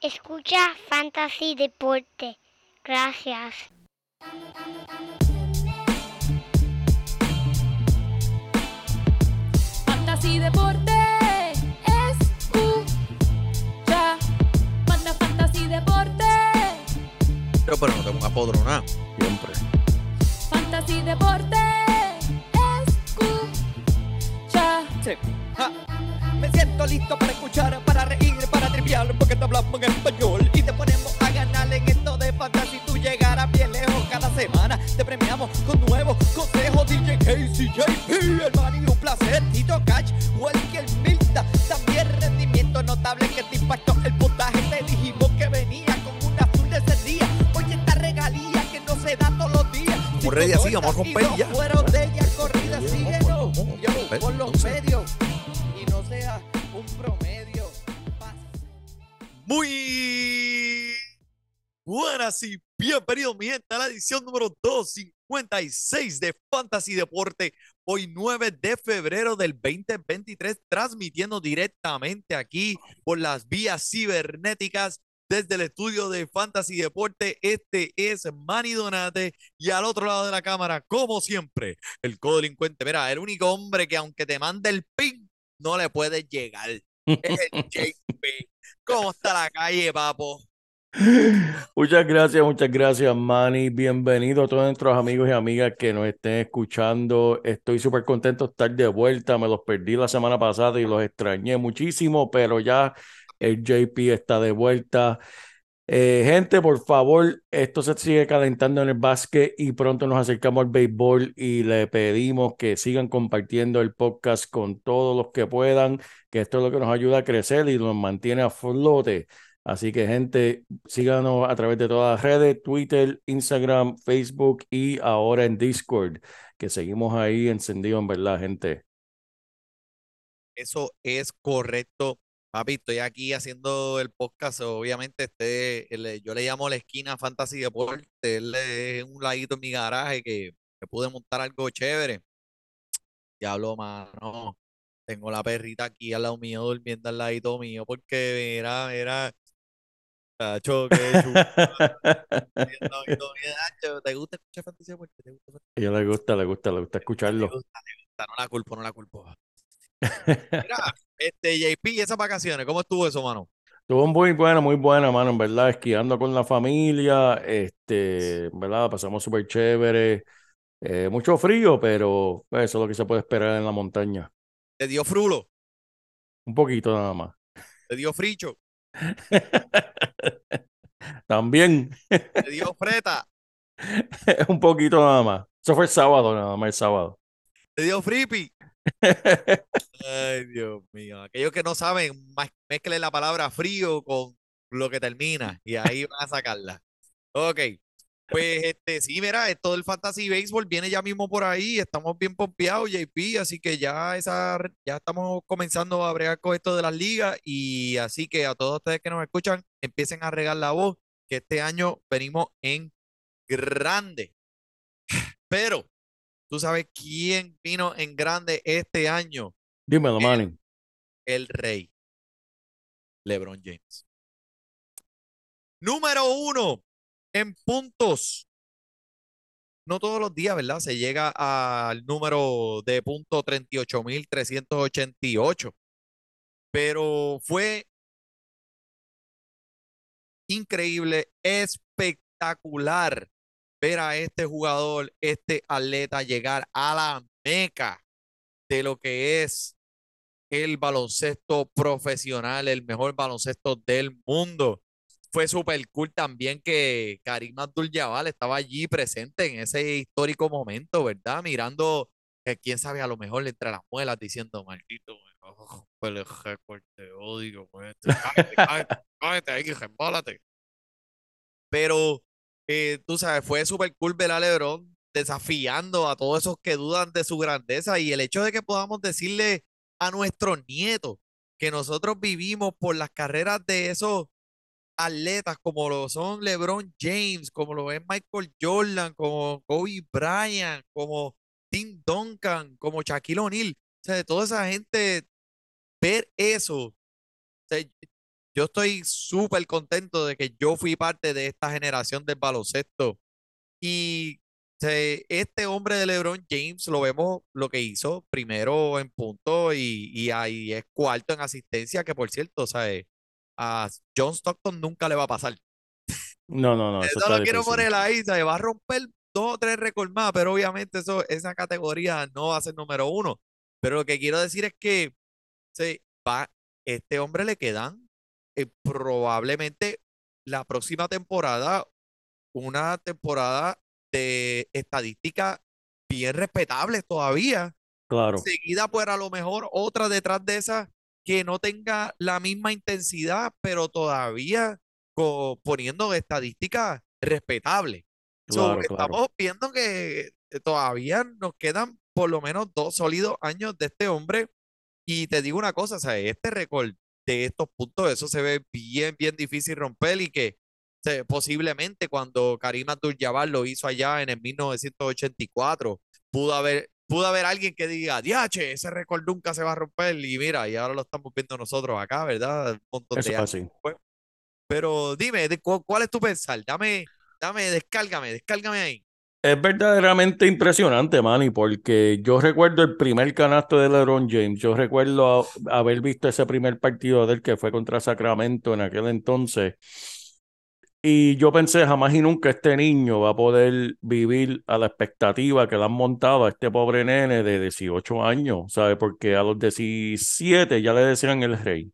Escucha Fantasy Deporte. Gracias. Fantasy Deporte. Escucha. Manda Fantasy Deporte. Pero, pero no tengo un apodronado. Siempre. Fantasy Deporte. Escucha. Ja. Me siento listo para escuchar, para reír, para triviar, porque te hablamos en español y te ponemos a ganar en esto de fantasy. Tú llegarás bien lejos cada semana. Te premiamos con nuevos consejos. DJ Casey, JP, hermano, y un placer. Tito Catch, Walker Milta, también rendimiento notable que te impactó el puntaje. Te dijimos que venía con una azul de ese día. Oye, esta regalía que no se da todos los días. Como ready así, vamos a romper ya. fueron de ella corrida, síguenos. Yo, Ve, por los Muy buenas y bienvenidos, mi gente, a la edición número 256 de Fantasy Deporte. Hoy 9 de febrero del 2023, transmitiendo directamente aquí por las vías cibernéticas desde el estudio de Fantasy Deporte. Este es Manny Donate y al otro lado de la cámara, como siempre, el codelincuente. Mira, el único hombre que aunque te mande el pin, no le puedes llegar. Es el JP. ¿Cómo está la calle, papo? Muchas gracias, muchas gracias, Manny. Bienvenido a todos nuestros amigos y amigas que nos estén escuchando. Estoy súper contento de estar de vuelta. Me los perdí la semana pasada y los extrañé muchísimo, pero ya el JP está de vuelta. Eh, gente, por favor, esto se sigue calentando en el básquet y pronto nos acercamos al béisbol y le pedimos que sigan compartiendo el podcast con todos los que puedan, que esto es lo que nos ayuda a crecer y nos mantiene a flote. Así que, gente, síganos a través de todas las redes, Twitter, Instagram, Facebook y ahora en Discord, que seguimos ahí encendidos, en verdad, gente. Eso es correcto. Papi, estoy aquí haciendo el podcast. Obviamente, este, el- yo le llamo la esquina Fantasy Deporte. Él es un ladito en mi garaje que, que pude montar algo chévere. Diablo, mano. Tengo la perrita aquí al lado mío, durmiendo al ladito mío, porque mira, mira. Tacho, qué ¿Te gusta escuchar Fantasy Deporte? ¿Te gusta ella le gusta, le gusta, le gusta Le escucharlo. gusta, le gusta, no la culpo, no la culpo. Mira, este JP, esas vacaciones, ¿cómo estuvo eso, mano? Estuvo muy buena, muy buena, mano, en verdad, esquiando con la familia, este, en verdad, pasamos súper chévere, eh, mucho frío, pero pues, eso es lo que se puede esperar en la montaña. Te dio frulo, Un poquito nada más. te dio fricho, También, te dio freta, un poquito nada más. Eso fue el sábado, nada más el sábado. te dio fripi. Ay, Dios mío. Aquellos que no saben, mezclen la palabra frío con lo que termina y ahí van a sacarla. Ok. Pues este, sí, mira, esto del Fantasy Baseball viene ya mismo por ahí. Estamos bien pompeados, JP, así que ya esa, ya estamos comenzando a bregar con esto de las ligas. Y así que a todos ustedes que nos escuchan, empiecen a regar la voz, que este año venimos en grande. Pero, ¿tú sabes quién vino en grande este año? Dímelo, Manny. el rey, LeBron James. Número uno en puntos. No todos los días, ¿verdad? Se llega al número de punto 38.388. Pero fue increíble, espectacular ver a este jugador, este atleta llegar a la meca de lo que es el baloncesto profesional, el mejor baloncesto del mundo. Fue súper cool también que Karim Abdul-Jabbar estaba allí presente en ese histórico momento, ¿verdad? Mirando, quién sabe, a lo mejor entre las muelas diciendo, maldito, oh, el récord te odio, pues, cállate, cállate, cállate ahí, resbálate". Pero, eh, tú sabes, fue súper cool ver a LeBron desafiando a todos esos que dudan de su grandeza y el hecho de que podamos decirle a nuestros nietos que nosotros vivimos por las carreras de esos atletas como lo son LeBron James, como lo es Michael Jordan, como Kobe Bryant, como Tim Duncan, como Shaquille O'Neal. O sea, de toda esa gente, ver eso. Yo estoy súper contento de que yo fui parte de esta generación del baloncesto. Y este hombre de LeBron James lo vemos lo que hizo primero en punto y, y ahí es cuarto en asistencia, que por cierto, ¿sabes? A John Stockton nunca le va a pasar. No, no, no, eso Eso lo quiero poner ahí, ¿sabes? Va a romper dos o tres récords más, pero obviamente eso, esa categoría no va a ser número uno. Pero lo que quiero decir es que se va, este hombre le quedan eh, probablemente la próxima temporada, una temporada de estadística bien respetable todavía. Claro, Seguida, pues a lo mejor otra detrás de esa que no tenga la misma intensidad, pero todavía poniendo estadísticas respetables. So, claro, claro. estamos viendo que eh, todavía nos quedan por lo menos dos sólidos años de este hombre. Y te digo una cosa, este récord de estos puntos, eso se ve bien, bien difícil romper y que se- posiblemente cuando Karim Abdul-Jabbar lo hizo allá en el 1984, pudo haber, pudo haber alguien que diga, diache, ese récord nunca se va a romper. Y mira, y ahora lo estamos viendo nosotros acá, ¿verdad? Un montón Eso de años. Pero dime, ¿cuál es tu pensar? Dame, dame, descárgame, descárgame ahí. Es verdaderamente impresionante, Manny, porque yo recuerdo el primer canasto de LeBron James. Yo recuerdo haber visto ese primer partido del que fue contra Sacramento en aquel entonces. Y yo pensé, jamás y nunca este niño va a poder vivir a la expectativa que le han montado a este pobre nene de 18 años, ¿sabes? Porque a los 17 ya le decían el rey.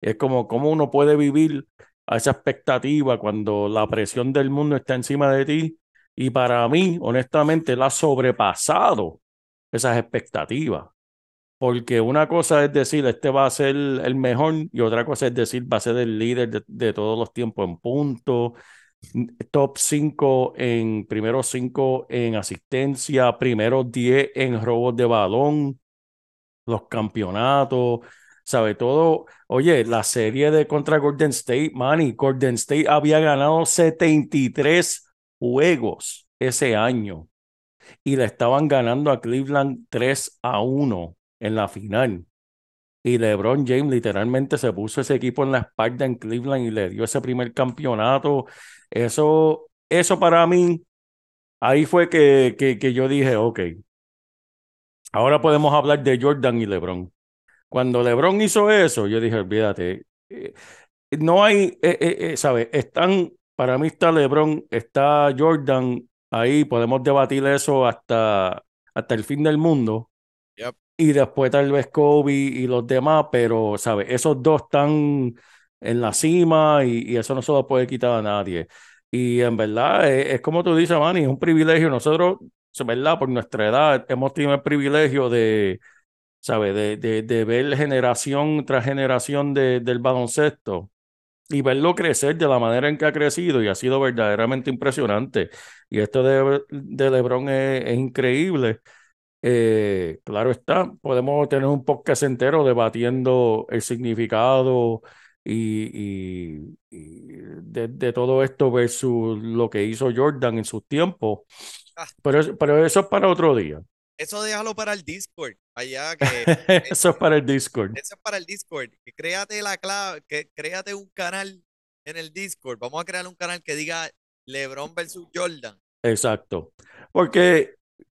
Es como, ¿cómo uno puede vivir a esa expectativa cuando la presión del mundo está encima de ti? Y para mí, honestamente, él ha sobrepasado esas expectativas. Porque una cosa es decir, este va a ser el mejor, y otra cosa es decir, va a ser el líder de, de todos los tiempos en puntos, top 5 en, primero 5 en asistencia, primero 10 en robos de balón, los campeonatos, sabe todo. Oye, la serie de contra Golden State, Manny, Golden State había ganado 73 juegos ese año y le estaban ganando a Cleveland 3 a 1 en la final. Y LeBron James literalmente se puso ese equipo en la espalda en Cleveland y le dio ese primer campeonato. Eso, eso para mí, ahí fue que, que, que yo dije, ok, ahora podemos hablar de Jordan y LeBron. Cuando LeBron hizo eso, yo dije, olvídate, eh, no hay, eh, eh, ¿sabes? Están, para mí está LeBron, está Jordan, ahí podemos debatir eso hasta, hasta el fin del mundo. Yep. Y después tal vez Kobe y los demás, pero, ¿sabes? Esos dos están en la cima y, y eso no se lo puede quitar a nadie. Y en verdad, es, es como tú dices, Manny, es un privilegio. Nosotros, verdad, por nuestra edad, hemos tenido el privilegio de, ¿sabes? De, de, de ver generación tras generación de, del baloncesto y verlo crecer de la manera en que ha crecido y ha sido verdaderamente impresionante. Y esto de, de LeBron es, es increíble. Eh, claro está, podemos tener un podcast entero debatiendo el significado y, y- y de, de todo esto versus lo que hizo Jordan en sus tiempos. Ah. Pero, pero eso es para otro día. Eso déjalo para el Discord, allá que Eso es para el Discord. eso es para el Discord. Que créate la clave, que créate un canal en el Discord. Vamos a crear un canal que diga LeBron versus Jordan. Exacto. Porque,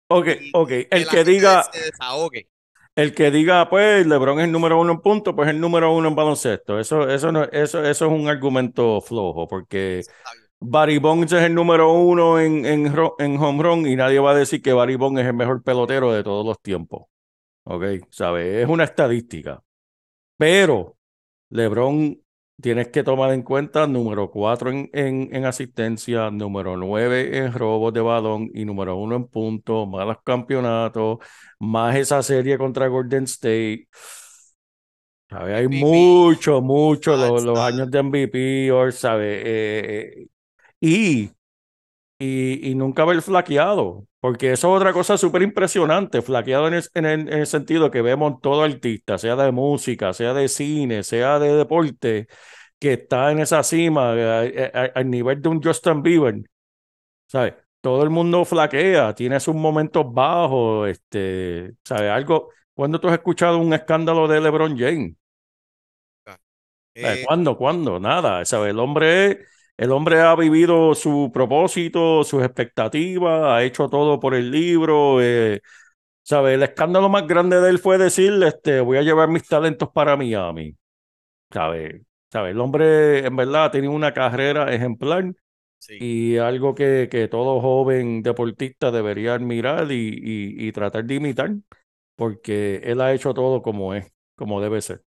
ok, y ok, el que diga, se desahogue. el que diga, pues, LeBron es el número uno en punto, pues el número uno en baloncesto. Eso, eso no, eso, eso es un argumento flojo, porque. Barry Bonds es el número uno en, en, en home run y nadie va a decir que Barry Bonds es el mejor pelotero de todos los tiempos. Ok, ¿sabes? Es una estadística. Pero LeBron tienes que tomar en cuenta número cuatro en, en, en asistencia, número nueve en robos de balón y número uno en puntos, más los campeonatos, más esa serie contra Golden State. ¿Sabes? Hay MVP, mucho, mucho los, los años de MVP, or, ¿sabes? Eh, eh, y, y, y nunca haber flaqueado, porque eso es otra cosa súper impresionante, flaqueado en el, en, el, en el sentido que vemos todo artista, sea de música, sea de cine, sea de deporte, que está en esa cima, al nivel de un Justin Bieber, ¿sabes? Todo el mundo flaquea, tiene sus momentos bajos, este, ¿sabes? Algo, ¿cuándo tú has escuchado un escándalo de LeBron James? Eh, Eh, ¿Cuándo? ¿Cuándo? Nada, ¿sabes? El hombre, el hombre ha vivido su propósito, sus expectativas, ha hecho todo por el libro. eh, ¿sabes? El escándalo más grande de él fue decir, este, voy a llevar mis talentos para Miami. ¿Sabes? ¿Sabes? El hombre, en verdad, ha tenido una carrera ejemplar sí. y algo que, que todo joven deportista debería admirar y, y, y tratar de imitar, porque él ha hecho todo como es, como debe ser.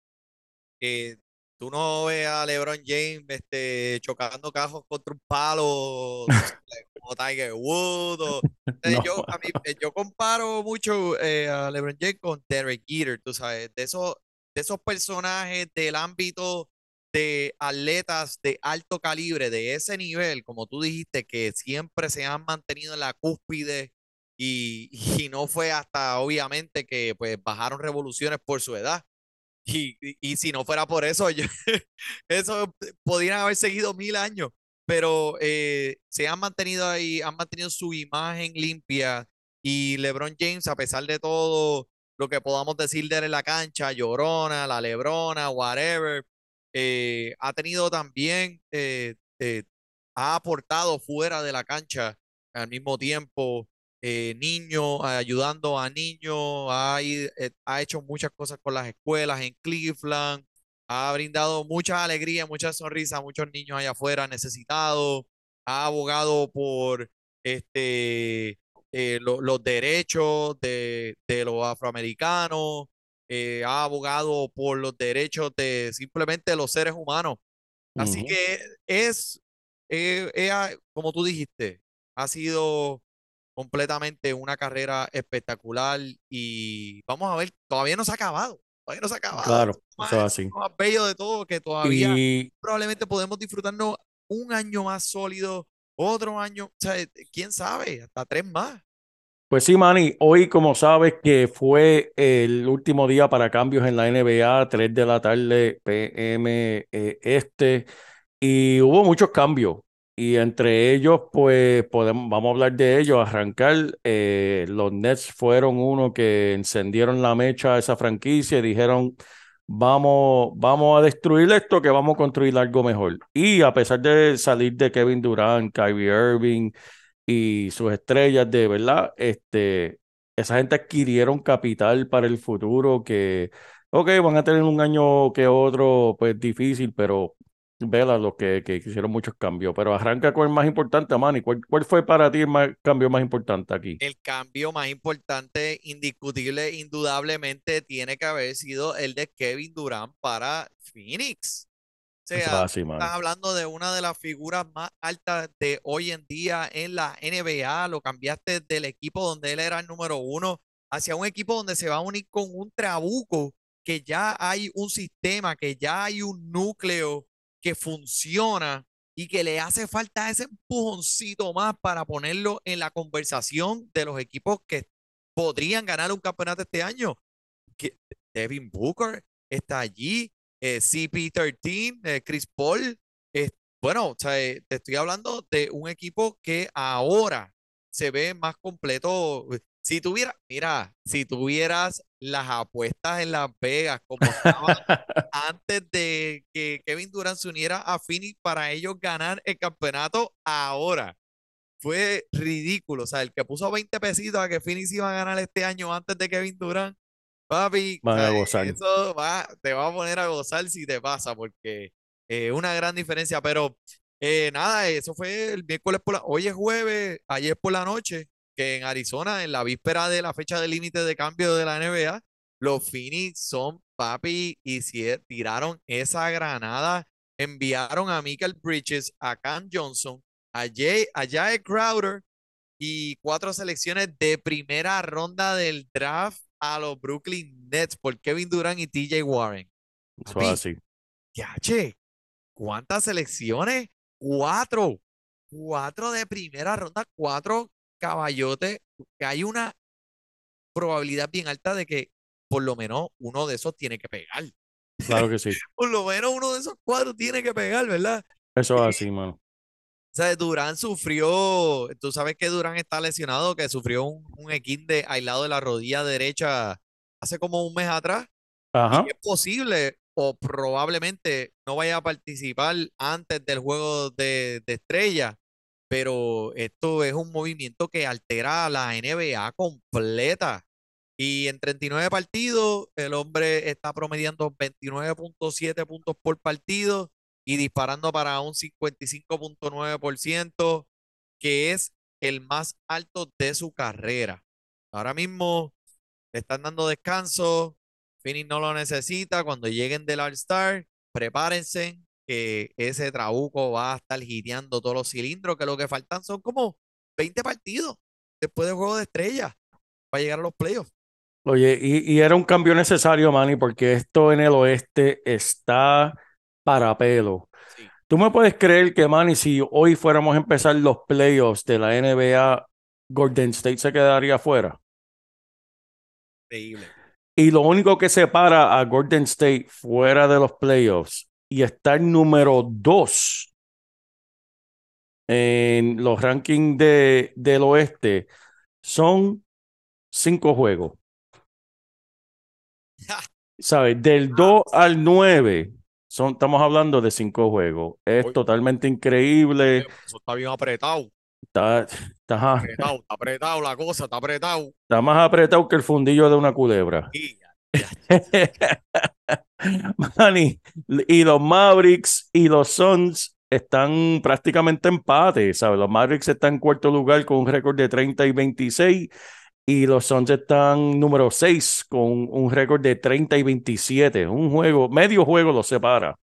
Eh, tú no ves a LeBron James este, chocando cajos contra un palo, sabes, como Tiger Woods. o- eh, No. yo, a mí, eh, yo comparo mucho eh, a LeBron James con Derek Jeter, tú sabes, de esos, de esos personajes del ámbito de atletas de alto calibre, de ese nivel, como tú dijiste, que siempre se han mantenido en la cúspide y, y no fue hasta, obviamente, que pues bajaron revoluciones por su edad. Y, y- si no fuera por eso, yo- eso podrían haber seguido mil años, pero eh, se han mantenido ahí, han mantenido su imagen limpia y LeBron James, a pesar de todo lo que podamos decir de él en la cancha, llorona, la Lebrona, whatever, eh, ha tenido también, eh, eh, ha aportado fuera de la cancha al mismo tiempo eh, niños, ayudando a niños, ha, eh, ha hecho muchas cosas con las escuelas en Cleveland, ha brindado mucha alegría, mucha sonrisa a muchos niños allá afuera necesitados, ha abogado por este, eh, lo- los derechos de, de los afroamericanos, eh, ha abogado por los derechos de simplemente los seres humanos. Así que es, eh, como tú dijiste, ha sido completamente una carrera espectacular y vamos a ver, todavía no se ha acabado, todavía no se ha acabado. Claro, eso es así. lo más bello de todo, que todavía Y probablemente podemos disfrutarnos un año más sólido, otro año, o sea, quién sabe, hasta tres más. Pues sí, Manny, hoy como sabes que fue el último día para cambios en la NBA, 3 de la tarde PM eh, este, y hubo muchos cambios. Y entre ellos, pues podemos, vamos a hablar de ellos, arrancar. eh, los Nets fueron uno que encendieron la mecha a esa franquicia y dijeron, vamos, vamos a destruir esto, que vamos a construir algo mejor. Y a pesar de salir de Kevin Durant, Kyrie Irving, y sus estrellas de verdad, este, esa gente adquirieron capital para el futuro que, ok, van a tener un año que otro, pues difícil, pero vela los que, que hicieron muchos cambios. Pero arranca con el más importante, Manny. ¿Cuál, cuál fue para ti el más- cambio más importante aquí? El cambio más importante, indiscutible, indudablemente, tiene que haber sido el de Kevin Durant para Phoenix. O es sea, estás hablando de una de las figuras más altas de hoy en día en la NBA. Lo cambiaste del equipo donde él era el número uno hacia un equipo donde se va a unir con un trabuco, que ya hay un sistema, que ya hay un núcleo que funciona y que le hace falta ese empujoncito más para ponerlo en la conversación de los equipos que podrían ganar un campeonato este año. Que Devin Booker está allí, eh, CP13, eh, Chris Paul. eh, bueno, te estoy hablando de un equipo que ahora se ve más completo. Si tuviera, mira, si tuvieras las apuestas en Las Vegas como estaban antes de que Kevin Durant se uniera a Phoenix para ellos ganar el campeonato ahora. Fue ridículo. O sea, el que puso 20 pesitos a que Phoenix iba a ganar este año antes de Kevin Durant, papi, Van a gozar. eso va, te va a poner a gozar si te pasa, porque es una gran diferencia. Pero eh, nada, eso fue el miércoles por la, hoy es jueves, ayer por la noche, que en Arizona, en la víspera de la fecha de límite de cambio de la NBA, los Phoenix son papi y si tiraron esa granada, enviaron a Michael Bridges, a Cam Johnson, a Jay, a Jae Crowder y cuatro selecciones de primera ronda del draft a los Brooklyn Nets por Kevin Durant y TJ Warren. Eso así. Yache, ¿cuántas selecciones? Cuatro. Cuatro de primera ronda, cuatro caballotes. Que hay una probabilidad bien alta de que por lo menos uno de esos tiene que pegar. Claro que sí. Por lo menos uno de esos cuatro tiene que pegar, ¿verdad? Eso es así, mano. O sea, Durán sufrió, tú sabes que Durán está lesionado, que sufrió un, un esguince aislado de la rodilla derecha hace como un mes atrás. Ajá. Y es posible o probablemente no vaya a participar antes del juego de, de estrella, pero esto es un movimiento que altera a la NBA completa. Y en 39 partidos, el hombre está promediando 29.7 puntos por partido y disparando para un 55.9%, que es el más alto de su carrera. Ahora mismo le están dando descanso. Phoenix no lo necesita. Cuando lleguen del All-Star, prepárense que ese trabuco va a estar gireando todos los cilindros, que lo que faltan son como 20 partidos después del juego de estrella para llegar a los playoffs. Oye, y, y era un cambio necesario, Manny, porque esto en el oeste está para pelo. Sí. ¿Tú me puedes creer que, Manny, si hoy fuéramos a empezar los playoffs de la NBA, Golden State se quedaría fuera? Increíble. Y lo único que separa a Golden State fuera de los playoffs y estar número dos en los rankings de, del oeste son cinco juegos. ¿Sabes? Del 2 al 9 son, estamos hablando de cinco juegos. Es Oye. totalmente increíble. Eso está bien apretado. Está, está, Apretado, está apretado la cosa, está apretado. está más apretado que el fundillo de una culebra. Y Manny, y los Mavericks y los Suns están prácticamente empate, ¿sabes? Los Mavericks están en cuarto lugar con un récord de 30 y 26 y los Suns están número 6 con un récord de 30 y 27. Un juego, medio juego los separa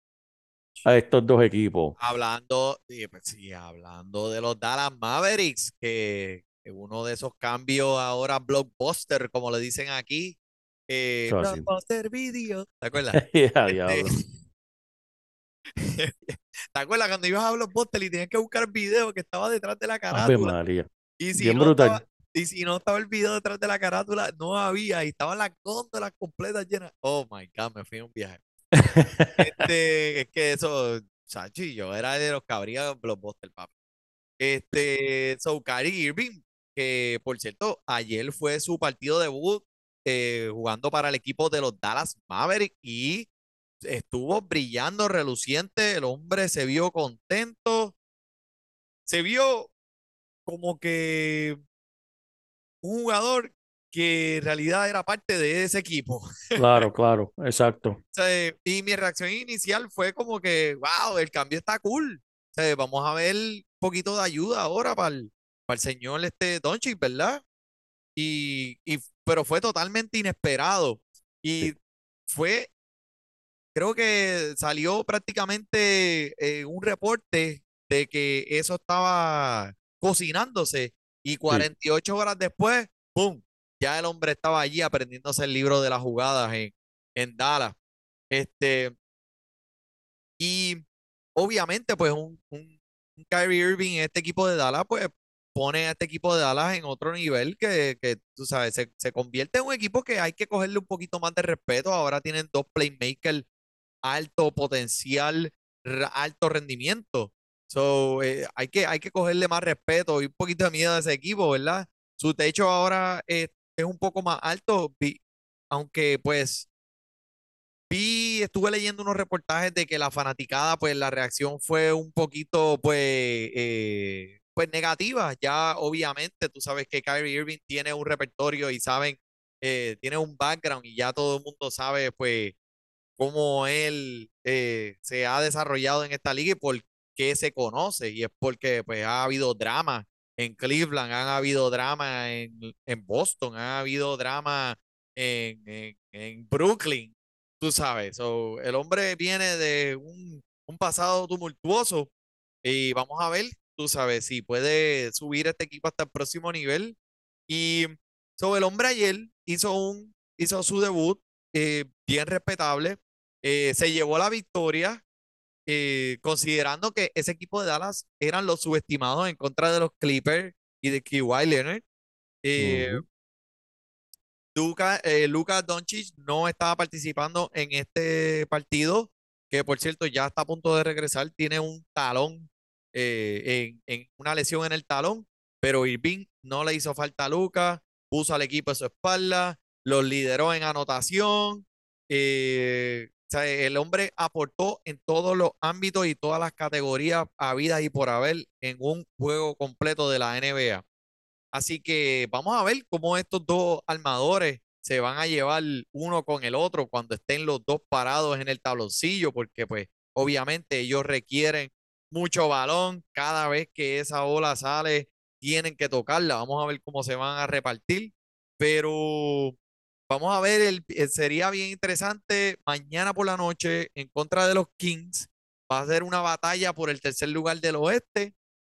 a estos dos equipos. hablando, pues sí, hablando de los Dallas Mavericks, que, que uno de esos cambios ahora blockbuster, como le dicen aquí, eh, blockbuster video, ¿te acuerdas? Ya, Este. ¿Te acuerdas cuando ibas a Blockbuster y tenías que buscar el video que estaba detrás de la carátula? María. Y si Bien no brutal. estaba, y si no estaba el video detrás de la carátula, no había, y estaban las góndolas completas llenas. Oh my God, me fui a un viaje. Este, es que eso, Sachi, yo era de los que abría Blockbuster, papi. Este, so, Kyrie Irving, que por cierto, ayer fue su partido debut eh, jugando para el equipo de los Dallas Mavericks y estuvo brillando, reluciente. El hombre se vio contento, se vio como que un jugador que en realidad era parte de ese equipo. Claro, claro, exacto. O sea, y mi reacción inicial fue como que, wow, el cambio está cool. O sea, vamos a ver un poquito de ayuda ahora para el, para el señor este Doncic, ¿verdad? Y, y, pero fue totalmente inesperado. Y fue, creo que salió prácticamente eh, un reporte de que eso estaba cocinándose y 48 horas después, ¡pum! Ya el hombre estaba allí aprendiéndose el libro de las jugadas en, en Dallas. Este, y obviamente, pues un, un, un Kyrie Irving en este equipo de Dallas, pues pone a este equipo de Dallas en otro nivel que, que tú sabes, se, se convierte en un equipo que hay que cogerle un poquito más de respeto. Ahora tienen dos playmakers alto potencial, alto rendimiento. So, eh, hay que, hay que cogerle más respeto y un poquito de miedo a ese equipo, ¿verdad? Su techo ahora es, es un poco más alto, aunque pues vi, estuve leyendo unos reportajes de que la fanaticada, pues la reacción fue un poquito, pues, eh, pues negativa. Ya obviamente tú sabes que Kyrie Irving tiene un repertorio y saben, eh, tiene un background y ya todo el mundo sabe, pues, cómo él eh, se ha desarrollado en esta liga y por qué se conoce. Y es porque pues ha habido drama en Cleveland, han habido drama en, en Boston, ha habido drama en, en, en Brooklyn, tú sabes. So, el hombre viene de un, un pasado tumultuoso y vamos a ver, tú sabes, si puede subir este equipo hasta el próximo nivel. Y so, el hombre ayer hizo, un, hizo su debut eh, bien respetable eh, se llevó la victoria, eh, considerando que ese equipo de Dallas eran los subestimados en contra de los Clippers y de Kawhi Leonard. Luka, eh, Luka Doncic no estaba participando en este partido, que por cierto ya está a punto de regresar, tiene un talón, eh, en, una lesión en el talón, pero Irving no le hizo falta a Luka, puso al equipo a su espalda, los lideró en anotación, eh, el hombre aportó en todos los ámbitos y todas las categorías habidas y por haber en un juego completo de la NBA. Así que vamos a ver cómo estos dos armadores se van a llevar uno con el otro cuando estén los dos parados en el tabloncillo, porque pues obviamente ellos requieren mucho balón. Cada vez que esa bola sale, tienen que tocarla. Vamos a ver cómo se van a repartir. Pero vamos a ver, el, el- sería bien interesante mañana por la noche en contra de los Kings. Va a ser una batalla por el tercer lugar del oeste.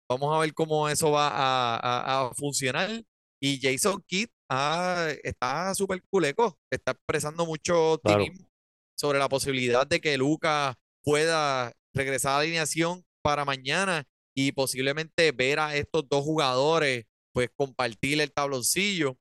Vamos a ver cómo eso va a, a- a funcionar. Y Jason Kidd ah, está súper culeco, está expresando mucho Claro. optimismo sobre la posibilidad de que Luca pueda regresar a la alineación para mañana y posiblemente ver a estos dos jugadores pues compartir el tabloncillo.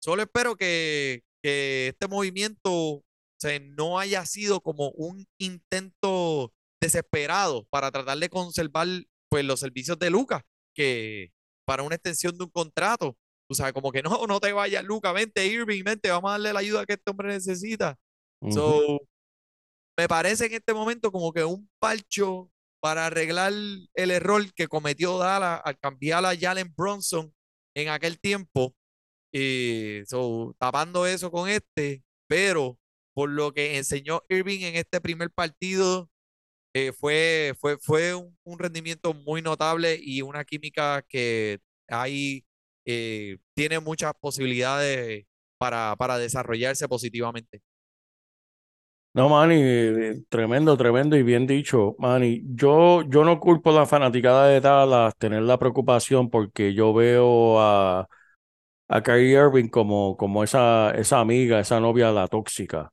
Solo espero que, que este movimiento o sea, no haya sido como un intento desesperado para tratar de conservar pues los servicios de Luca, que para una extensión de un contrato, o sea, como que no, no te vayas, Luca, vente, Irving, vente, vamos a darle la ayuda que este hombre necesita. So, me parece en este momento como que un parcho para arreglar el error que cometió Dallas al cambiar a Jalen Bronson en aquel tiempo. Y so, tapando eso con este, pero por lo que enseñó Irving en este primer partido, eh, fue, fue, fue un, un rendimiento muy notable y una química que ahí eh, tiene muchas posibilidades para, para desarrollarse positivamente. No, Manny, eh, tremendo, tremendo y bien dicho, Manny. Yo, yo no culpo a la fanaticada de Dallas tener la preocupación porque yo veo a, a Kyrie Irving como, como esa, esa amiga, esa novia, la tóxica.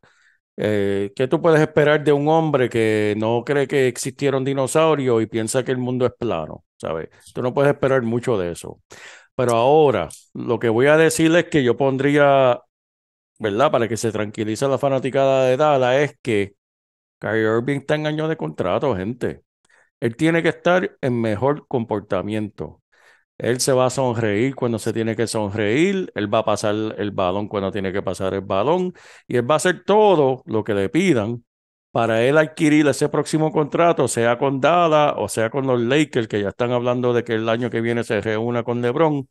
Eh, ¿qué tú puedes esperar de un hombre que no cree que existieron dinosaurios y piensa que el mundo es plano? ¿Sabes? Tú no puedes esperar mucho de eso. Pero ahora, lo que voy a decir es que yo pondría, ¿verdad? Para que se tranquilice la fanaticada de Dallas, es que Kyrie Irving está en año de contrato, gente. Él tiene que estar en mejor comportamiento. Él se va a sonreír cuando se tiene que sonreír, él va a pasar el balón cuando tiene que pasar el balón y él va a hacer todo lo que le pidan para él adquirir ese próximo contrato, sea con Dallas o sea con los Lakers, que ya están hablando de que el año que viene se reúna con LeBron,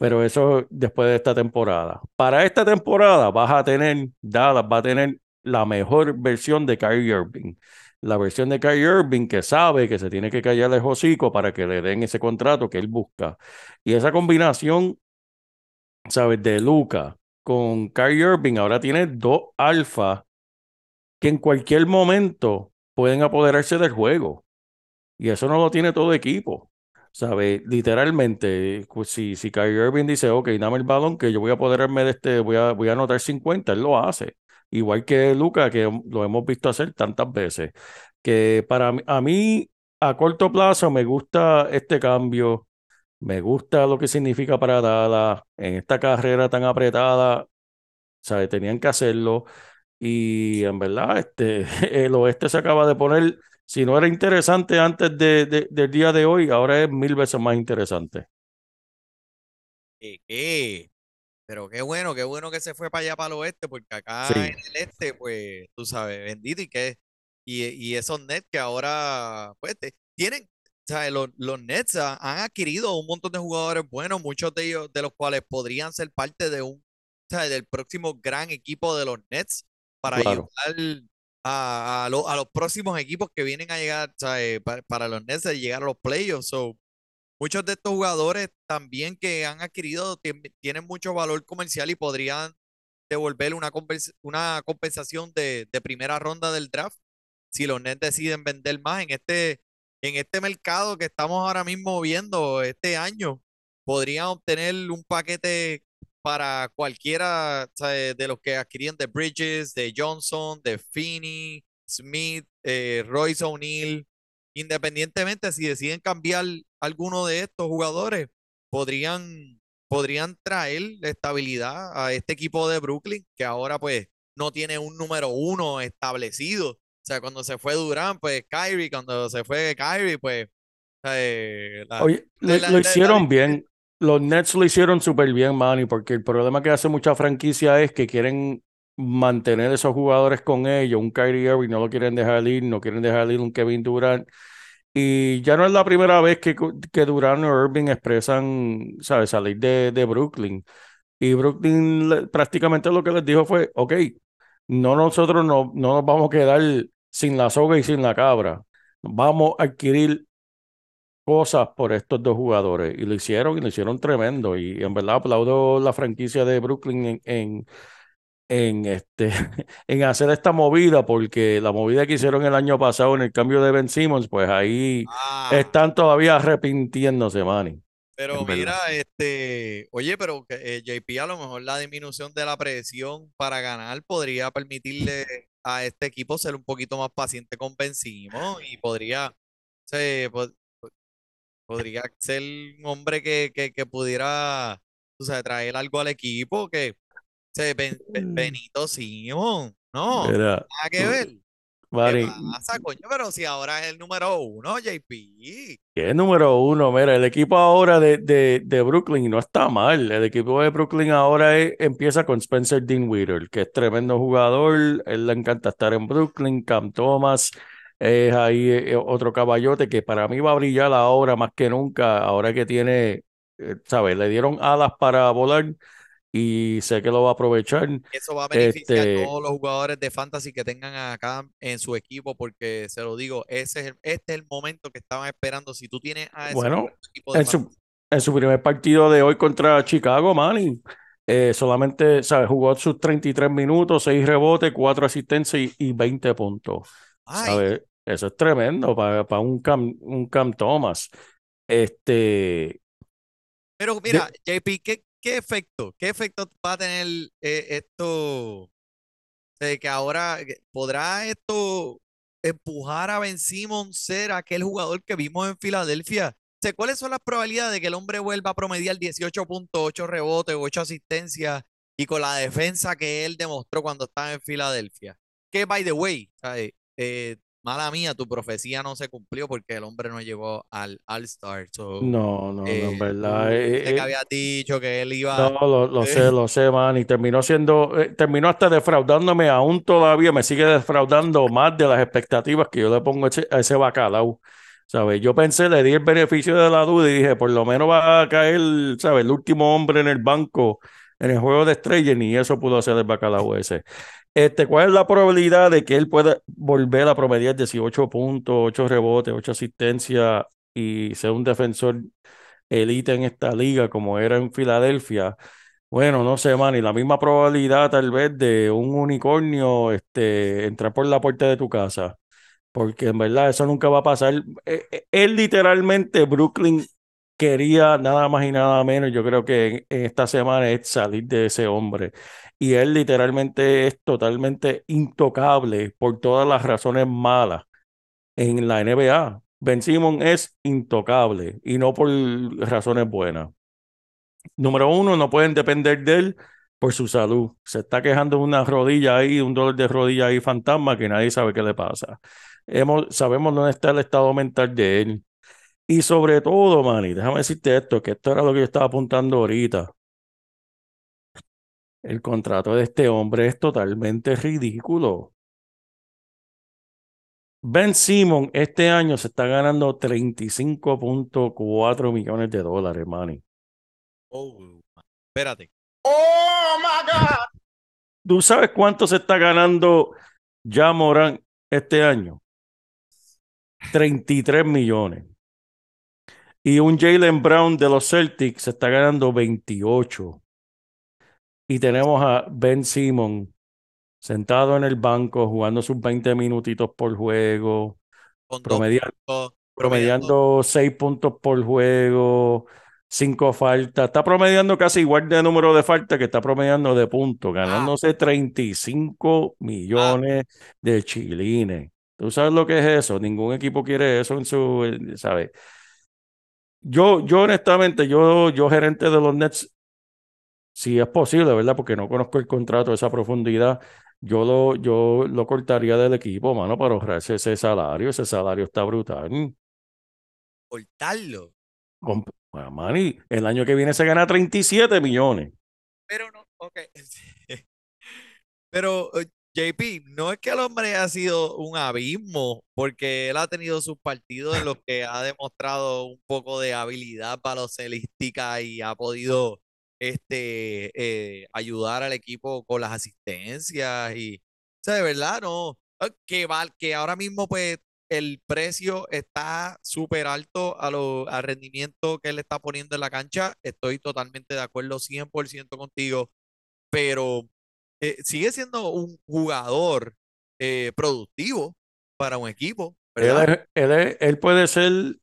pero eso después de esta temporada. Para esta temporada vas a tener, Dallas va a tener la mejor versión de Kyrie Irving. La versión de Kyrie Irving que sabe que se tiene que callar el hocico para que le den ese contrato que él busca. Y esa combinación, ¿sabes? De Luca con Kyrie Irving ahora tiene dos alfa que en cualquier momento pueden apoderarse del juego. Y eso no lo tiene todo equipo. ¿Sabes? Literalmente, pues, si, si Kyrie Irving dice, ok, dame el balón que yo voy a apoderarme de este, voy a, voy a anotar 50, él lo hace. Igual que Luca, que lo hemos visto hacer tantas veces. Que para a mí, a corto plazo, me gusta este cambio. Me gusta lo que significa para Dallas en esta carrera tan apretada. ¿Sabes? Tenían que hacerlo. Y en verdad, este, el oeste se acaba de poner, si no era interesante antes de, de- del día de hoy, ahora es mil veces más interesante. Eh, eh, Pero qué bueno, qué bueno que se fue para allá, para el oeste, porque acá Sí. en el este, pues, tú sabes, bendito y que, y, y esos Nets que ahora, pues, te- tienen, ¿sabes? Los, los Nets ha- han adquirido un montón de jugadores buenos, muchos de ellos, de los cuales podrían ser parte de un, ¿sabes? Del próximo gran equipo de los Nets para Claro. ayudar a, a, a los próximos equipos que vienen a llegar. Para, los Nets de llegar a los playoffs. So, muchos de estos jugadores también que han adquirido tien- tienen mucho valor comercial y podrían devolver una compensación de, de primera ronda del draft si los Nets deciden vender más en este, en este mercado que estamos ahora mismo viendo este año. Podrían obtener un paquete para cualquiera de los que adquirían de Bridges, de Johnson, de Finney, Smith, eh, Royce O'Neal independientemente si deciden cambiar alguno de estos jugadores, podrían, podrían traer estabilidad a este equipo de Brooklyn, que ahora pues no tiene un número uno establecido. O sea, cuando se fue Durant, pues Kyrie, cuando se fue Kyrie, pues... eh, la- Oye, la- le- la- lo la- hicieron bien. Los Nets lo hicieron súper bien, Manny, porque el problema que hace mucha franquicia es que quieren mantener esos jugadores con ellos. Un Kyrie Irving no lo quieren dejar ir, no quieren dejar ir un Kevin Durant. Y ya no es la primera vez que, que Durant o Irving expresan, ¿sabes?, salir de, de Brooklyn. Y Brooklyn prácticamente lo que les dijo fue, ok, no nosotros no, no nos vamos a quedar sin la soga y sin la cabra. Vamos a adquirir cosas por estos dos jugadores. Y lo hicieron y lo hicieron tremendo. Y en verdad aplaudo la franquicia de Brooklyn en, en, en, este, en hacer esta movida, porque la movida que hicieron el año pasado en el cambio de Ben Simmons, pues ahí Ah, están todavía arrepintiéndose, Manny. pero en verdad. mira, este, oye, pero que, eh, JP, a lo mejor la disminución de la presión para ganar podría permitirle a este equipo ser un poquito más paciente con Ben Simmons y podría, se, po- podría ser un hombre que, que, que pudiera, tú sabes, traer algo al equipo que, se, Ben- Ben- Mm. Benito Simón, no, Mira, nada que ver. ¿Qué Manny, pasa, coño? Pero si ahora es el número uno, JP. que es número uno, mira, el equipo ahora de, de, de Brooklyn no está mal. El equipo de Brooklyn ahora es- empieza con Spencer Dinwiddie, que es tremendo jugador. Él le encanta estar en Brooklyn. Cam Thomas es ahí eh, otro caballote que para mí va a brillar ahora más que nunca. Ahora que tiene, eh, ¿sabes? Le dieron alas para volar y sé que lo va a aprovechar. Eso va a beneficiar a Este, todos los jugadores de fantasy que tengan acá en su equipo, porque se lo digo, ese es el- este es el momento que estaban esperando. Si tú tienes a ese bueno, equipo de en su, en su primer partido de hoy contra Chicago, Manny, eh, solamente, ¿sabes? Jugó sus 33 minutos, 6 rebotes, 4 asistencias y, y 20 puntos. ay, ¿Sabes? Eso es tremendo para, para un Cam, un Cam Thomas. Este, pero de- mira, JP, ¿qué, qué efecto, qué efecto va a tener eh, esto? de que ahora que- podrá esto empujar a Ben Simmons ser aquel jugador que vimos en Filadelfia. O sea, ¿cuáles son las probabilidades de que el hombre vuelva a promediar 18.8 rebotes, 8 asistencias y con la defensa que él demostró cuando estaba en Filadelfia? Que, by the way. Eh, mala mía, tu profecía no se cumplió porque el hombre no llegó al All-Star. So, no, no, no, en eh, verdad. eh, que eh, habías dicho que él iba. No, lo, lo sé, lo sé, man, y terminó siendo, eh, terminó hasta defraudándome, aún todavía me sigue defraudando más de las expectativas que yo le pongo a ese, bacalao, ¿sabes? Yo pensé, le di el beneficio de la duda y dije, por lo menos va a caer, ¿sabes? El último hombre en el banco en el juego de estrellas, ni eso pudo hacer el bacalao ese. Este, ¿cuál es la probabilidad de que él pueda volver a promediar 18 puntos, 8 rebotes, 8 asistencias y ser un defensor elite en esta liga como era en Filadelfia? Bueno, no sé, man, la misma probabilidad tal vez de un unicornio este, entrar por la puerta de tu casa, porque en verdad eso nunca va a pasar. Eh, eh, Él literalmente, Brooklyn quería nada más y nada menos, yo creo que en esta semana es salir de ese hombre. Y él literalmente es totalmente intocable por todas las razones malas en la NBA. Ben Simmons es intocable y no por razones buenas. Número uno, no pueden depender de él por su salud. Se está quejando de una rodilla ahí, un dolor de rodilla ahí fantasma que nadie sabe qué le pasa. Hemos, sabemos dónde está el estado mental de él. Y sobre todo, Manny, déjame decirte esto, que esto era lo que yo estaba apuntando ahorita. El contrato de este hombre es totalmente ridículo. Ben Simmons este año se está ganando 35.4 millones de dólares, Manny. Oh, espérate. ¿Tú sabes cuánto se está ganando ya Morán este año? 33 millones. Y un Jalen Brown de los Celtics se está ganando 28. Y tenemos a Ben Simmons sentado en el banco jugando sus 20 minutitos por juego, Con dos promedia- puntos, promediando promediando 6 puntos por juego, 5 faltas. Está promediando casi igual de número de faltas que está promediando de puntos, ganándose 35 millones de chilines. ¿Tú sabes lo que es eso? Ningún equipo quiere eso en su, eh, ¿sabes? Yo, yo honestamente, yo, yo gerente de los Nets, si es posible, ¿verdad? Porque no conozco el contrato esa profundidad, yo lo, yo lo cortaría del equipo, mano, para ahorrarse ese salario. Ese salario está brutal. cortarlo. Comp- Bueno, el año que viene se gana 37 millones. Pero no, ok. Pero eh, JP, no es que el hombre ha sido un abismo, porque él ha tenido sus partidos en los que ha demostrado un poco de habilidad balocelística y ha podido este, eh, ayudar al equipo con las asistencias y, o sea, de verdad, no, eh, que, val, que ahora mismo pues el precio está súper alto a lo, al rendimiento que él está poniendo en la cancha, estoy totalmente de acuerdo 100% contigo, pero eh, sigue siendo un jugador eh, productivo para un equipo, Él, él, él puede ser,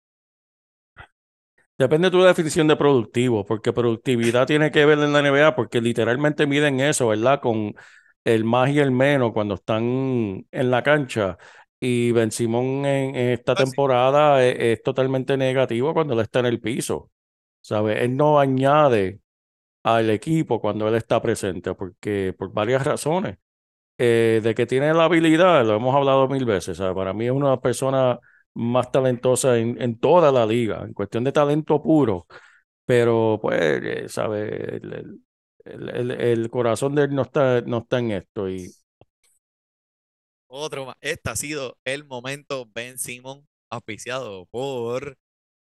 depende de tu definición de productivo, porque productividad tiene que ver en la NBA, porque literalmente miden eso, ¿verdad? Con el más y el menos cuando están en la cancha. Y Ben Simón en, en esta Ah, sí. temporada es, es totalmente negativo cuando él está en el piso, ¿sabes? Él no añade al equipo cuando él está presente, porque por varias razones. Eh, de que tiene la habilidad, lo hemos hablado mil veces, ¿sabes? Para mí es una persona más talentosa en, en toda la liga, en cuestión de talento puro, pero pues, eh, ¿sabes? El, el- el- corazón de él no está, no está en esto y Otro más. Este ha sido el momento Ben Simon, auspiciado por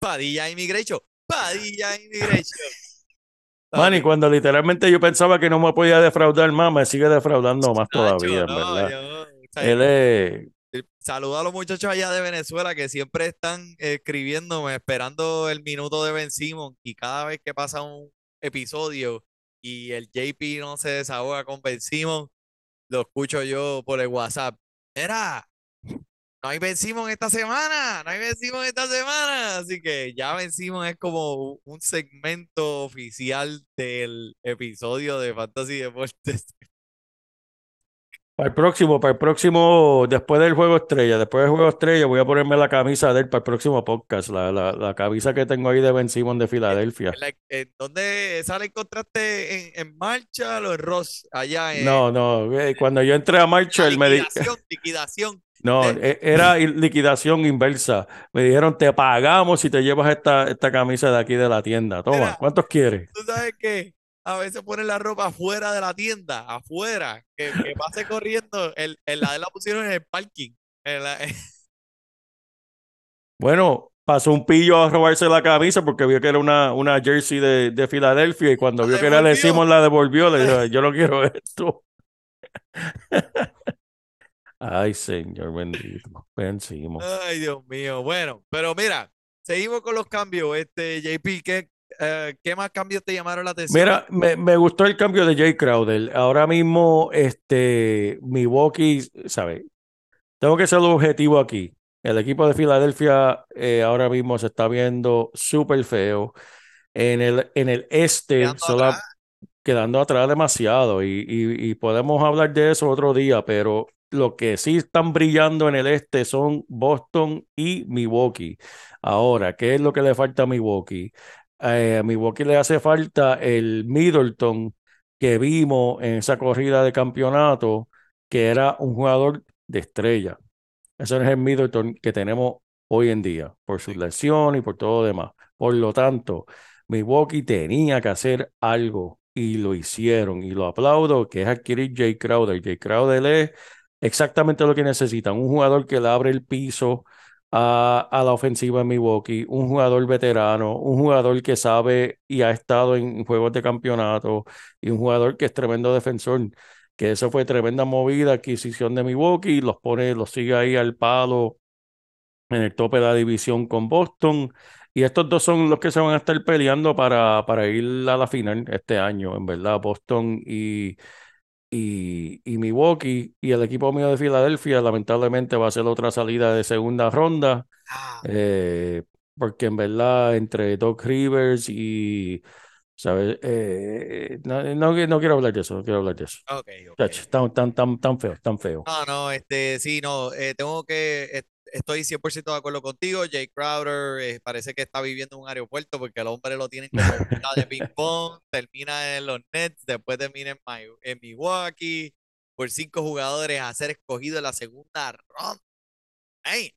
Padilla Immigration. Padilla Immigration. Manny, Ok, cuando literalmente yo pensaba que no me podía defraudar más, me sigue defraudando más todavía, en verdad. yo, o sea, Él es, Saluda a los muchachos allá de Venezuela que siempre están escribiéndome, esperando el minuto de Ben Simon. Y cada vez que pasa un episodio y el JP no se desahoga con Ben Simon, lo escucho yo por el WhatsApp. Mira, no hay Ben Simon esta semana, no hay Ben Simon esta semana. Así que ya Ben Simon es como un segmento oficial del episodio de Fantasy Deportes. Para el próximo, para el próximo, después del juego estrella, después del juego estrella, voy a ponerme la camisa de él para el próximo podcast, la, la, la camisa que tengo ahí de Ben Simon de Filadelfia. En ¿Dónde sale encontraste en, en Marshall o en Ross? Allá en No, no, eh, cuando yo entré a la Marshall me di- liquidación, liquidación. no, e- era liquidación inversa. Me dijeron, te pagamos si te llevas esta, esta camisa de aquí de la tienda. Toma. ¿cuántos quieres? Tú sabes que a veces ponen la ropa afuera de la tienda, afuera, que, que pase corriendo. El, el, la de la pusieron en el parking. En la- Bueno, pasó un pillo a robarse la camisa porque vio que era una, una jersey de, de Filadelfia y cuando vio que era devolvió. Simon la devolvió, le dijo, yo no quiero esto. Ay, señor bendito. Ben Simon. Ay, Dios mío. Bueno, pero mira, seguimos con los cambios. Este, JP, ¿qué, eh, ¿qué más cambios te llamaron la atención? Mira, me, me gustó el cambio de Jay Crowder. Ahora mismo, este, Milwaukee, ¿sabes? Tengo que ser objetivo aquí. El equipo de Filadelfia eh, ahora mismo se está viendo súper feo. En el, en el este, Quedando sola- atrás. quedando atrás demasiado. Y, y- y podemos hablar de eso otro día, pero lo que sí están brillando en el este son Boston y Milwaukee. Ahora, ¿qué es lo que le falta a Milwaukee? Eh, a Milwaukee le hace falta el Middleton que vimos en esa corrida de campeonato, que era un jugador de estrella. Ese no es el Middleton que tenemos hoy en día, por su lesión y por todo lo demás. Por lo tanto, Milwaukee tenía que hacer algo y lo hicieron. Y lo aplaudo, que es adquirir Jay Crowder. Jay Crowder es exactamente lo que necesitan. Un jugador que le abre el piso a, la ofensiva de Milwaukee, un jugador veterano, un jugador que sabe y ha estado en juegos de campeonato y un jugador que es tremendo defensor. Que eso fue tremenda movida, adquisición de Milwaukee, los pone, los sigue ahí al palo en el tope de la división con Boston. Y estos dos son los que se van a estar peleando para, para ir a la final este año, en verdad. Boston y, y, y Milwaukee. Y el equipo mío de Filadelfia, lamentablemente, va a ser otra salida de segunda ronda. Ah, eh, porque en verdad, entre Doc Rivers y. ¿Sabes? Eh, no, no, no quiero hablar de eso, no quiero hablar de eso. ok, ok. Chacho, tan, tan, tan, tan feo, tan feo. No, no, este, sí, no, eh, tengo que, estoy 100% de acuerdo contigo. Jay Crowder eh, parece que está viviendo en un aeropuerto porque el hombre lo tienen como de ping pong, termina en los Nets, después termina en, Mi- en Milwaukee, por cinco jugadores a ser escogido en la segunda ronda. Hey.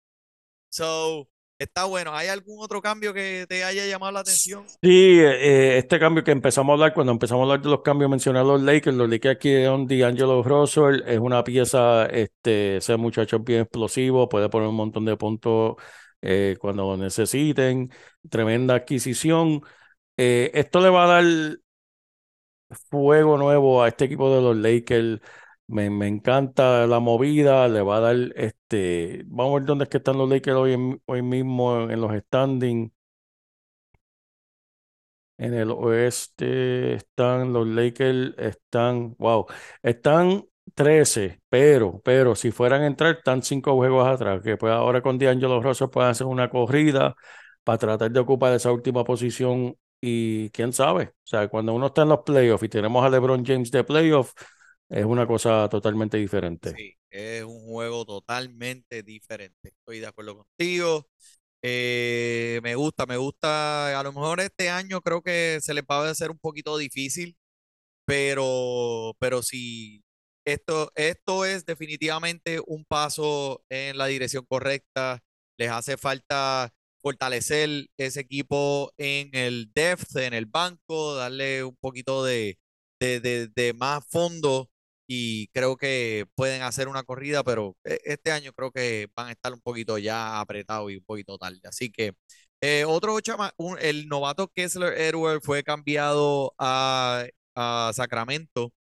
So, está bueno. ¿Hay algún otro cambio que te haya llamado la atención? Sí, eh, este cambio que empezamos a hablar, cuando empezamos a hablar de los cambios, mencionar los Lakers, los Lakers aquí de D'Angelo Russell, es una pieza, este, ese muchacho es bien explosivo, puede poner un montón de puntos eh, cuando lo necesiten, tremenda adquisición. Eh, esto le va a dar fuego nuevo a este equipo de los Lakers. Me, me encanta la movida, le va a dar este. Vamos a ver dónde es que están los Lakers hoy, hoy mismo en los standings. En el oeste están los Lakers, están, wow, están 13, pero, pero si fueran a entrar, están cinco juegos atrás, que pues ahora con D'Angelo Russell pueden hacer una corrida para tratar de ocupar esa última posición y quién sabe, o sea, cuando uno está en los playoffs y tenemos a LeBron James de playoffs, es una cosa totalmente diferente. Sí, es un juego totalmente diferente. Estoy de acuerdo contigo. Eh, me gusta, me gusta. A lo mejor este año creo que se les va a hacer un poquito difícil, pero, pero sí, esto, esto es definitivamente un paso en la dirección correcta. Les hace falta fortalecer ese equipo en el depth, en el banco, darle un poquito de, de, de- de más fondo y creo que pueden hacer una corrida, pero e- este año creo que van a estar un poquito ya apretados y un poquito tarde. Así que eh, otro chama, el novato Kessler Edward fue cambiado a, a Sacramento.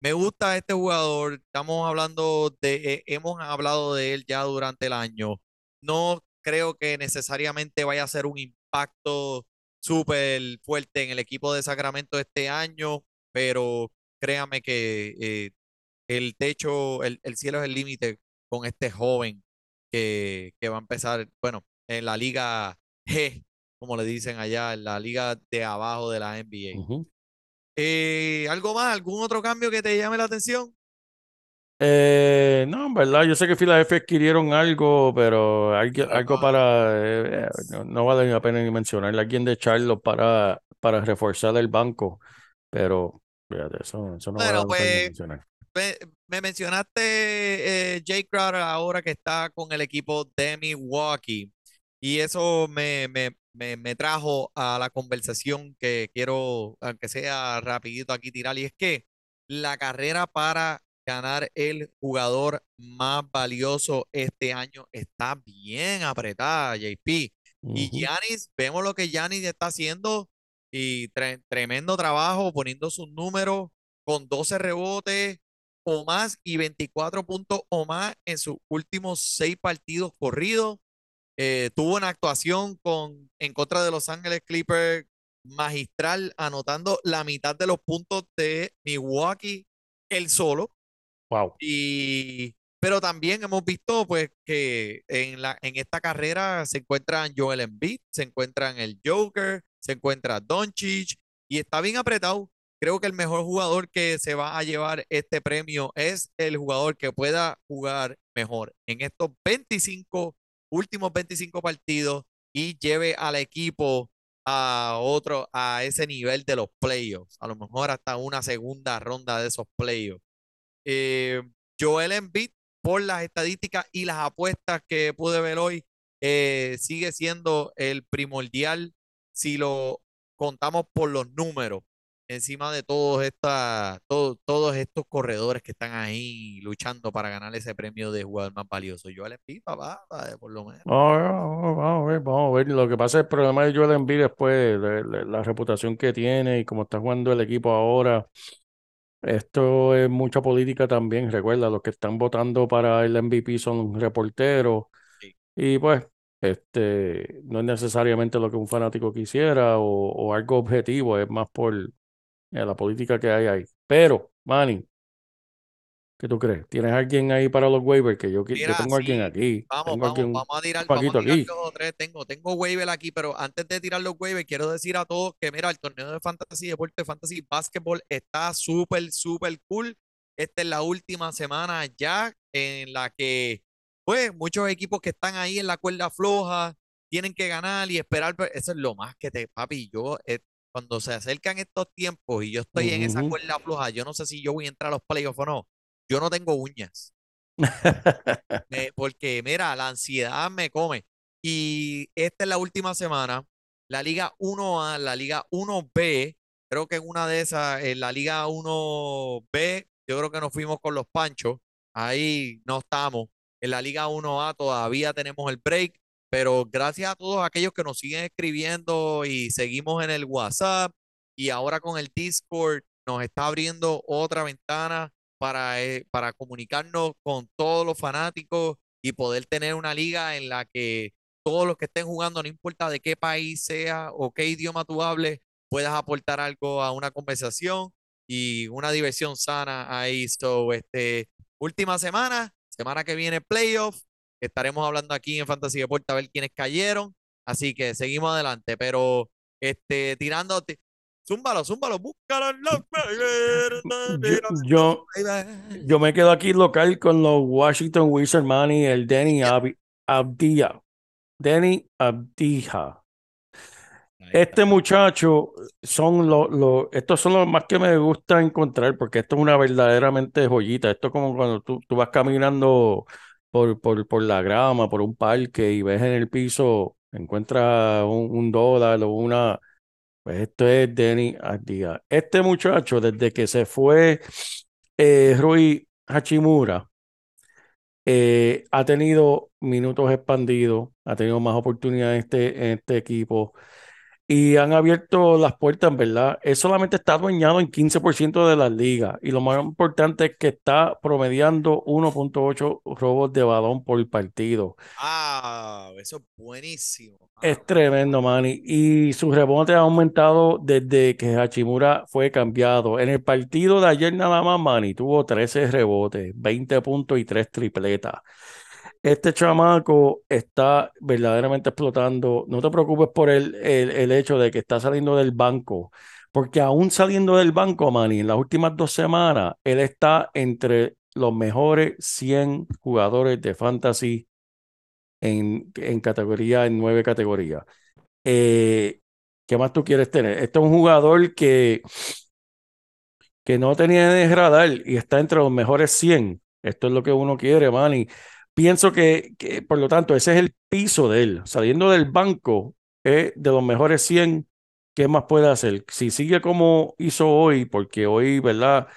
Me gusta este jugador. Estamos hablando de, eh, hemos hablado de él ya durante el año. No creo que necesariamente vaya a ser un impacto súper fuerte en el equipo de Sacramento este año, pero créame que eh, el techo, el, el cielo es el límite con este joven que, que va a empezar, bueno, en la liga G, como le dicen allá, en la liga de abajo de la NBA. Eh, ¿algo más? ¿Algún otro cambio que te llame la atención? Eh, no, en verdad, yo sé que Filadelfia adquirieron algo, pero algo, algo para, eh, no, no vale la pena ni mencionar, alguien de Charlotte para, para reforzar el banco, pero fíjate, eso, eso no vale la pena pues mencionar. Me, me mencionaste eh, Jay Crowder ahora que está con el equipo de Milwaukee y eso me, me, me, me trajo a la conversación que quiero, aunque sea rapidito aquí tirar, y es que la carrera para ganar el jugador más valioso este año está bien apretada, JP. Y. Giannis, vemos lo que Giannis está haciendo y tre- tremendo trabajo poniendo sus números con 12 rebotes o más y 24 puntos o más en sus últimos seis partidos corridos. Eh, tuvo una actuación con, en contra de Los Ángeles Clippers magistral, anotando la mitad de los puntos de Milwaukee él solo. Wow. Y, pero también hemos visto pues que en la, en esta carrera se encuentran Joel Embiid, se encuentran el Joker, se encuentra Doncic y está bien apretado. Creo que el mejor jugador que se va a llevar este premio es el jugador que pueda jugar mejor en estos 25 últimos 25 partidos y lleve al equipo a otro a ese nivel de los playoffs, a lo mejor hasta una segunda ronda de esos playoffs. Eh, Joel Embiid, por las estadísticas y las apuestas que pude ver hoy, eh, sigue siendo el primordial si lo contamos por los números, encima de todos, esta, todo- todos estos corredores que están ahí luchando para ganar ese premio de jugador más valioso. Joel Embiid, papá, por lo menos. Vamos a ver, vamos vamos a ver, vamos a ver. Lo que pasa es el problema de Joel Embiid después, la, la- la reputación que tiene y cómo está jugando el equipo ahora. Esto es mucha política también. Recuerda, los que están votando para el MVP son reporteros Sí. y pues este no es necesariamente lo que un fanático quisiera o, o algo objetivo, es más por eh, la política que hay ahí. Pero, Manny, ¿qué tú crees? ¿Tienes alguien ahí para los waivers? Que yo, qui- yo Mira, tengo alguien sí, aquí. vamos, Tengo vamos, alguien, vamos a tirar, vamos a tirar aquí. dos o tres. Tengo, tengo waiver aquí, pero antes de tirar los waivers, quiero decir a todos que, mira, el torneo de fantasy, deporte, fantasy, básquetbol está súper, súper cool. Esta es la última semana ya en la que, pues, muchos equipos que están ahí en la cuerda floja tienen que ganar y esperar. Eso es lo más que te, papi, yo, eh, cuando se acercan estos tiempos y yo estoy en esa cuerda floja, yo no sé si yo voy a entrar a los playoffs o no. Yo no tengo uñas. Porque mira, la ansiedad me come. Y esta es la última semana. La Liga 1A, la Liga 1B, creo que en una de esas, en la Liga 1B, yo creo que nos fuimos con los Panchos. Ahí no estamos. En la Liga 1A todavía tenemos el break, pero gracias a todos aquellos que nos siguen escribiendo y seguimos en el WhatsApp y ahora con el Discord nos está abriendo otra ventana para, eh, para comunicarnos con todos los fanáticos y poder tener una liga en la que todos los que estén jugando, no importa de qué país sea o qué idioma tú hables, puedas aportar algo a una conversación y una diversión sana ahí. So, este, última semana, semana que viene playoff, estaremos hablando aquí en Fantasy Deporte a ver quiénes cayeron, así que seguimos adelante, pero este, tirando, zúmbalo, zúmbalo, búscalo Yo, yo me quedo aquí local con los Washington Wizards, Manny, el Danny Ab-. Danny Abdija. Este muchacho son los, los, estos son los más que me gusta encontrar porque esto es una verdaderamente joyita. Esto es como cuando tú, tú vas caminando por, por, por la grama, por un parque y ves en el piso, encuentras un, un dólar o una. Pues esto es Denny Abdija. Este muchacho, desde que se fue eh, Rui Hachimura, eh, ha tenido minutos expandidos, ha tenido más oportunidades este, en este equipo y han abierto las puertas, ¿verdad? Él solamente está adueñado en 15% de las ligas y lo más importante es que está promediando 1.8 robos de balón por partido. Ah, eso es buenísimo. Es tremendo, Manny. Y su rebote ha aumentado desde que Hachimura fue cambiado. En el partido de ayer nada más, Manny, tuvo 13 rebotes, 20 puntos y 3 tripletas. Este chamaco está verdaderamente explotando. No te preocupes por el, el, el hecho de que está saliendo del banco, porque aún saliendo del banco, Manny, en las últimas dos semanas, él está entre los mejores 100 jugadores de fantasy en, en categoría, en nueve categorías. Eh, ¿qué más tú quieres tener? Este es un jugador que, que no tenía de radar y está entre los mejores 100. Esto es lo que uno quiere, Manny. Pienso que, que, por lo tanto, ese es el piso de él. Saliendo del banco, de los mejores 100. ¿Qué más puede hacer? Si sigue como hizo hoy, porque hoy, ¿verdad?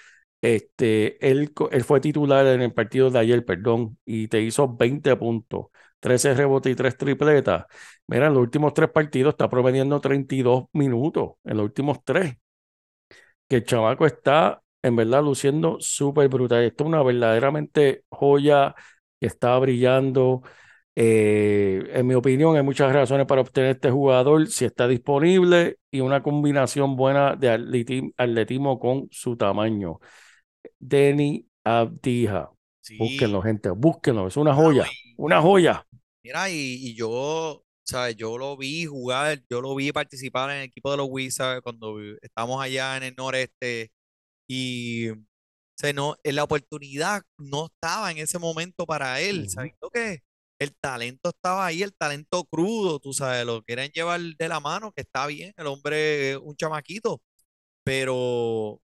Este, él, él fue titular en el partido de ayer, perdón, y te hizo 20 puntos, 13 rebotes y 3 tripletas. Mira, en los últimos tres partidos está promediando 32 minutos, en los últimos tres. Que el chamaco está, en verdad, luciendo súper brutal. Esto es una verdaderamente joya que está brillando. Eh, en mi opinión, hay muchas razones para obtener este jugador si está disponible y una combinación buena de atleti- atletismo con su tamaño. Denny Abdija. Sí. Búsquenlo, gente, búsquenlo. Es una joya, una joya. Mira, y, y yo, ¿sabes? Yo lo vi jugar, yo lo vi participar en el equipo de los Wizards cuando estábamos allá en el noreste y, o sea, no, en la oportunidad no estaba en ese momento para él, sabiendo que el talento estaba ahí, el talento crudo, tú sabes, lo quieren llevar de la mano, que está bien, el hombre es un chamaquito, pero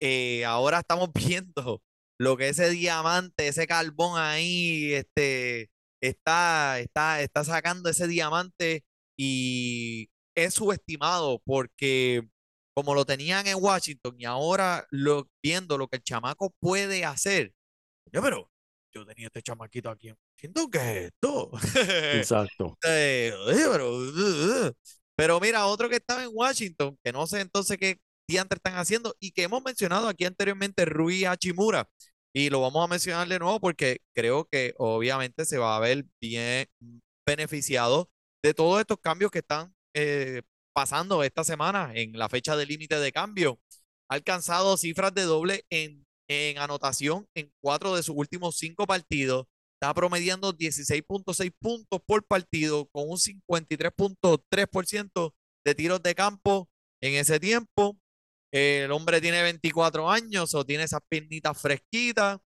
eh, ahora estamos viendo lo que ese diamante, ese carbón ahí, este, está, está, está sacando ese diamante y es subestimado porque como lo tenían en Washington y ahora lo, viendo lo que el chamaco puede hacer, yo, pero yo tenía este chamaquito aquí en Washington, ¿qué es esto? Exacto. Eh, pero, uh, uh. Pero mira, otro que estaba en Washington, que no sé entonces qué diantres están haciendo y que hemos mencionado aquí anteriormente, Rui Hachimura. Y lo vamos a mencionar de nuevo porque creo que obviamente se va a ver bien beneficiado de todos estos cambios que están eh, pasando esta semana en la fecha de límite de cambio. Ha alcanzado cifras de doble en, en anotación en cuatro de sus últimos cinco partidos está promediando 16.6 puntos por partido con un 53.3% de tiros de campo en ese tiempo. El hombre tiene 24 años o tiene esas piernitas fresquitas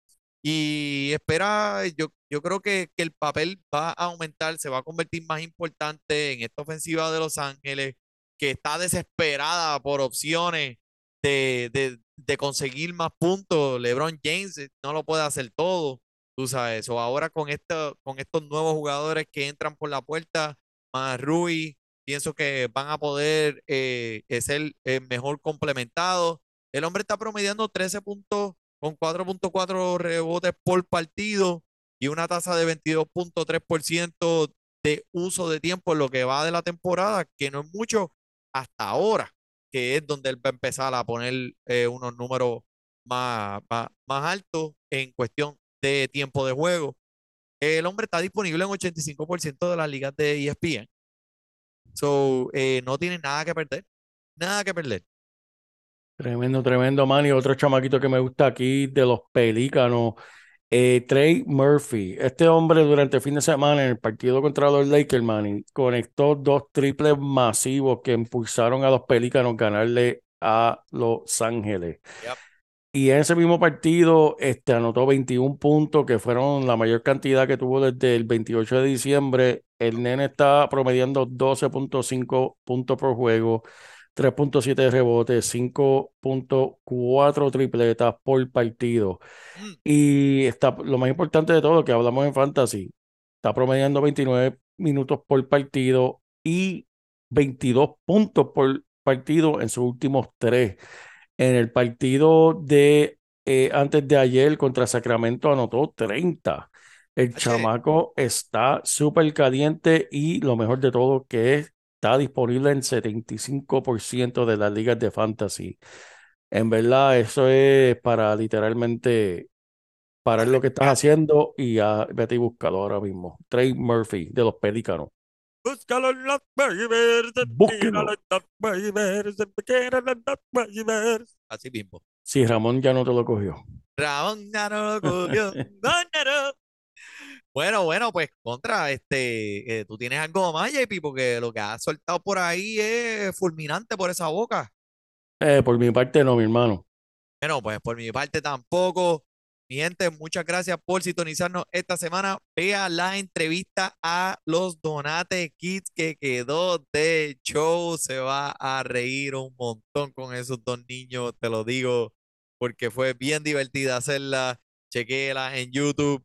y espera, yo, yo creo que, que el papel va a aumentar, se va a convertir más importante en esta ofensiva de Los Ángeles, que está desesperada por opciones de, de, de conseguir más puntos. LeBron James no lo puede hacer todo. Tú sabes, o ahora con, esto, con estos nuevos jugadores que entran por la puerta, más Rui, pienso que van a poder eh, eh, ser eh, mejor complementados. El hombre está promediando 13 puntos con 4.4 rebotes por partido y una tasa de 22.3% de uso de tiempo en lo que va de la temporada, que no es mucho hasta ahora, que es donde él va a empezar a poner eh, unos números más, más, más altos en cuestión de tiempo de juego. El hombre está disponible en 85% de las ligas de ESPN. So, eh, no tiene nada que perder. Nada que perder. Tremendo, tremendo, man. Y otro chamaquito que me gusta aquí de los Pelícanos, eh, Trey Murphy. Este hombre durante el fin de semana en el partido contra los Lakers, man, conectó dos triples masivos que impulsaron a los Pelícanos a ganarle a Los Ángeles. Yep. Y en ese mismo partido este, anotó 21 puntos, que fueron la mayor cantidad que tuvo desde el 28 de diciembre. El nene está promediando 12.5 puntos por juego, 3.7 de rebote, 5.4 tripletas por partido. Mm, Y está, lo más importante de todo, que hablamos en Fantasy, está promediando 29 minutos por partido y 22 puntos por partido en sus últimos tres. En el partido de eh, antes de ayer contra Sacramento anotó 30. El chamaco está súper caliente y lo mejor de todo que es, está disponible en 75% de las ligas de fantasy. En verdad, eso es para literalmente parar lo que estás haciendo y a, vete y búscalo ahora mismo. Trey Murphy de los Pelícanos. Búscalo en las waivers. Así mismo. Si Ramón ya no te lo cogió. Ramón ya no lo cogió. No, no, no. Bueno, bueno, pues contra, este, eh, tú tienes algo más, JP, porque lo que has soltado por ahí es fulminante por esa boca. Eh, por mi parte no, mi hermano. Bueno, pues por mi parte tampoco. Mi gente, muchas gracias por sintonizarnos esta semana. Vea la entrevista a los Donate Kids que quedó de show. Se va a reír un montón con esos dos niños, te lo digo, porque fue bien divertida hacerla. Chequéela en YouTube.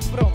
Síguenos,